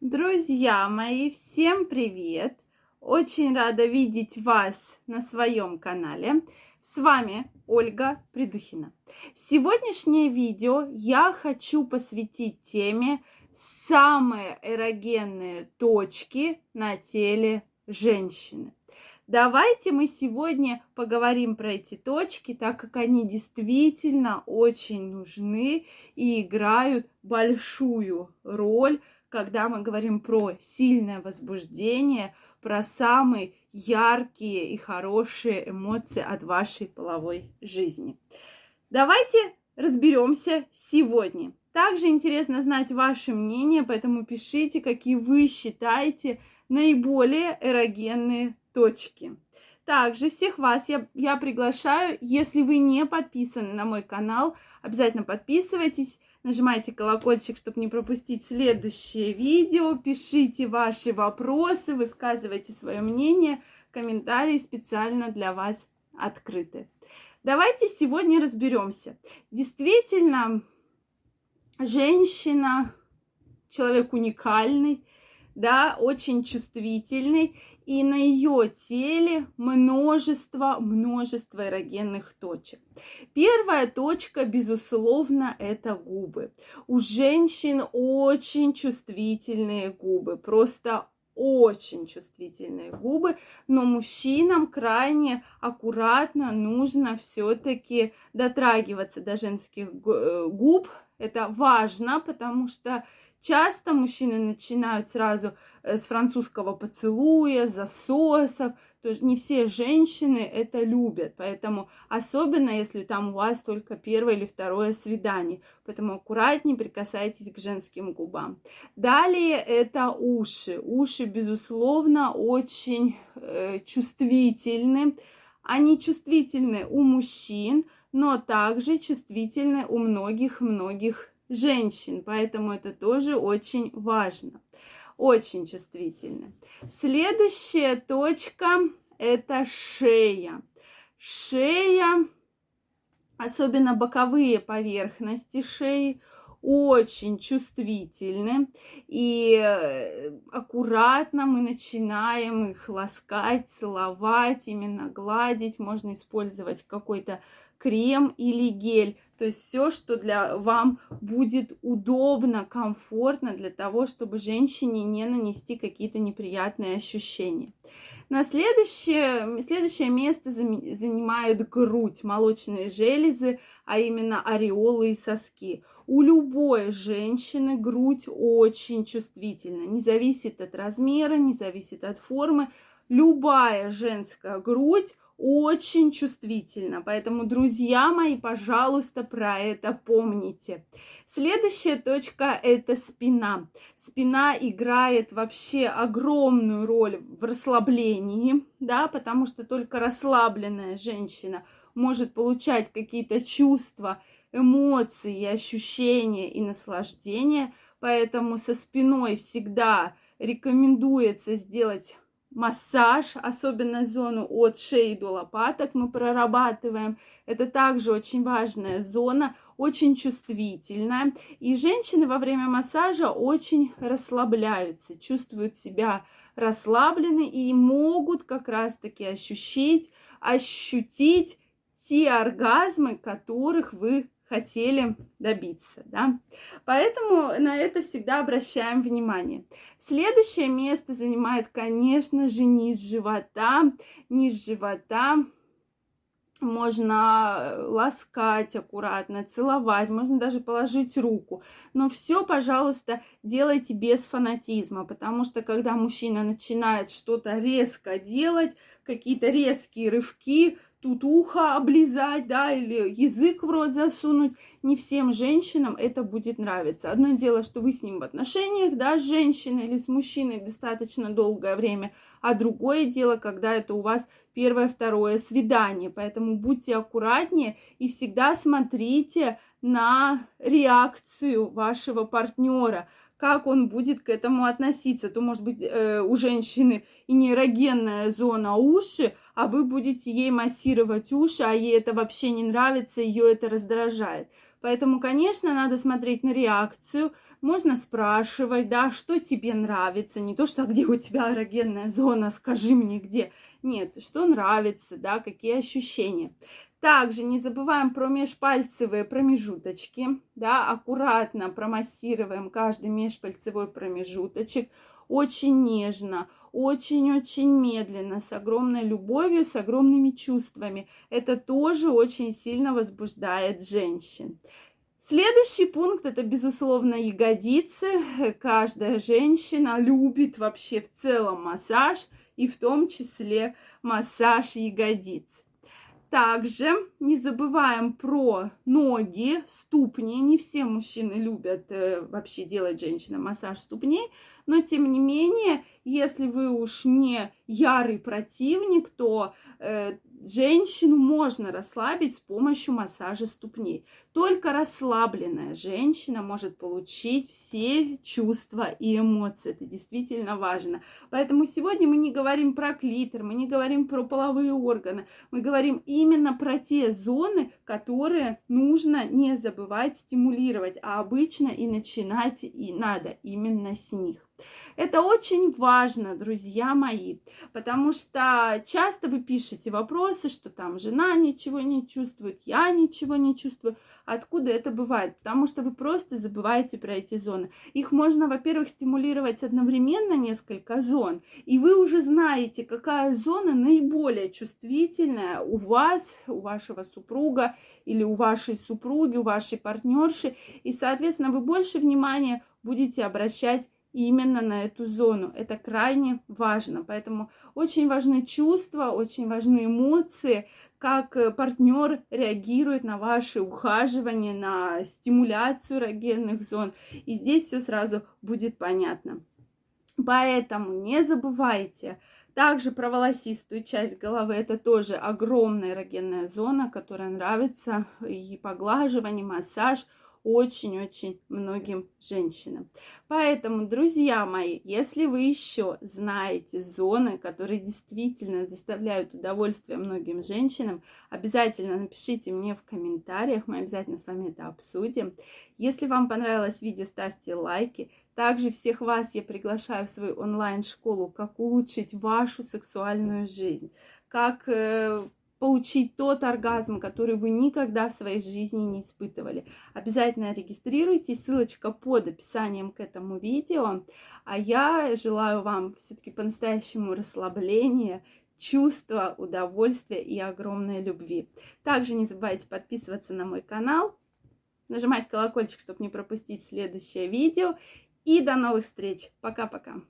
Друзья мои, всем привет! Очень рада видеть вас на своем канале. С вами Ольга Придухина. Сегодняшнее видео я хочу посвятить теме самые эрогенные точки на теле женщины. Давайте мы сегодня поговорим про эти точки, так как они действительно очень нужны и играют большую роль когда мы говорим про сильное возбуждение, про самые яркие и хорошие эмоции от вашей половой жизни. Давайте разберемся сегодня. Также интересно знать ваше мнение, поэтому пишите, какие вы считаете наиболее эрогенные точки. Также всех вас я, я приглашаю, если вы не подписаны на мой канал, обязательно подписывайтесь, Нажимайте колокольчик, чтобы не пропустить следующее видео. Пишите ваши вопросы, высказывайте свое мнение. Комментарии специально для вас открыты. Давайте сегодня разберемся. Действительно, женщина, человек уникальный, да, очень чувствительный, и на ее теле множество, множество эрогенных точек. Первая точка, безусловно, это губы. У женщин очень чувствительные губы, просто очень чувствительные губы, но мужчинам крайне аккуратно нужно все-таки дотрагиваться до женских э, губ. Это важно, потому что Часто мужчины начинают сразу э, с французского поцелуя, засосов. То есть не все женщины это любят. Поэтому особенно, если там у вас только первое или второе свидание. Поэтому аккуратнее прикасайтесь к женским губам. Далее это уши. Уши, безусловно, очень э, чувствительны. Они чувствительны у мужчин, но также чувствительны у многих-многих женщин, поэтому это тоже очень важно, очень чувствительно. Следующая точка – это шея. Шея, особенно боковые поверхности шеи, очень чувствительны, и э, аккуратно мы начинаем их ласкать, целовать, именно гладить. Можно использовать какой-то крем или гель. То есть все, что для вам будет удобно, комфортно для того, чтобы женщине не нанести какие-то неприятные ощущения. На следующее, следующее место занимают грудь, молочные железы, а именно ореолы и соски. У любой женщины грудь очень чувствительна, не зависит от размера, не зависит от формы. Любая женская грудь очень чувствительно. Поэтому, друзья мои, пожалуйста, про это помните. Следующая точка – это спина. Спина играет вообще огромную роль в расслаблении, да, потому что только расслабленная женщина может получать какие-то чувства, эмоции, ощущения и наслаждения. Поэтому со спиной всегда рекомендуется сделать массаж, особенно зону от шеи до лопаток мы прорабатываем. Это также очень важная зона, очень чувствительная. И женщины во время массажа очень расслабляются, чувствуют себя расслаблены и могут как раз-таки ощутить, ощутить те оргазмы, которых вы хотели добиться, да. Поэтому на это всегда обращаем внимание. Следующее место занимает, конечно же, низ живота. Низ живота можно ласкать аккуратно, целовать, можно даже положить руку. Но все, пожалуйста, делайте без фанатизма, потому что когда мужчина начинает что-то резко делать, какие-то резкие рывки, тут ухо облизать, да, или язык в рот засунуть. Не всем женщинам это будет нравиться. Одно дело, что вы с ним в отношениях, да, с женщиной или с мужчиной достаточно долгое время, а другое дело, когда это у вас первое, второе свидание. Поэтому будьте аккуратнее и всегда смотрите на реакцию вашего партнера как он будет к этому относиться. То, может быть, э, у женщины и нейрогенная зона уши, а вы будете ей массировать уши, а ей это вообще не нравится, ее это раздражает. Поэтому, конечно, надо смотреть на реакцию, можно спрашивать, да, что тебе нравится, не то, что «А где у тебя эрогенная зона, скажи мне где. Нет, что нравится, да, какие ощущения. Также не забываем про межпальцевые промежуточки, да, аккуратно промассируем каждый межпальцевой промежуточек, очень нежно, очень-очень медленно, с огромной любовью, с огромными чувствами. Это тоже очень сильно возбуждает женщин. Следующий пункт это, безусловно, ягодицы. Каждая женщина любит вообще в целом массаж, и в том числе массаж ягодиц. Также не забываем про ноги, ступни. Не все мужчины любят э, вообще делать женщинам массаж ступней, но тем не менее, если вы уж не ярый противник, то э, женщину можно расслабить с помощью массажа ступней. Только расслабленная женщина может получить все чувства и эмоции. Это действительно важно. Поэтому сегодня мы не говорим про клитор, мы не говорим про половые органы, мы говорим именно про те зоны, которые нужно не забывать стимулировать, а обычно и начинать и надо именно с них. Это очень важно, друзья мои, потому что часто вы пишете вопросы, что там жена ничего не чувствует, я ничего не чувствую. Откуда это бывает? Потому что вы просто забываете про эти зоны. Их можно, во-первых, стимулировать одновременно несколько зон, и вы уже знаете, какая зона наиболее чувствительная у вас, у вашего супруга или у вашей супруги, у вашей партнерши, и, соответственно, вы больше внимания будете обращать именно на эту зону. Это крайне важно. Поэтому очень важны чувства, очень важны эмоции, как э, партнер реагирует на ваши ухаживания, на стимуляцию эрогенных зон. И здесь все сразу будет понятно. Поэтому не забывайте, также про волосистую часть головы. Это тоже огромная эрогенная зона, которая нравится и поглаживание, массаж – очень-очень многим женщинам. Поэтому, друзья мои, если вы еще знаете зоны, которые действительно доставляют удовольствие многим женщинам, обязательно напишите мне в комментариях, мы обязательно с вами это обсудим. Если вам понравилось видео, ставьте лайки. Также всех вас я приглашаю в свою онлайн-школу, как улучшить вашу сексуальную жизнь, как э, получить тот оргазм, который вы никогда в своей жизни не испытывали. Обязательно регистрируйтесь, ссылочка под описанием к этому видео. А я желаю вам все-таки по-настоящему расслабления, чувства, удовольствия и огромной любви. Также не забывайте подписываться на мой канал, нажимать колокольчик, чтобы не пропустить следующее видео. И до новых встреч. Пока-пока.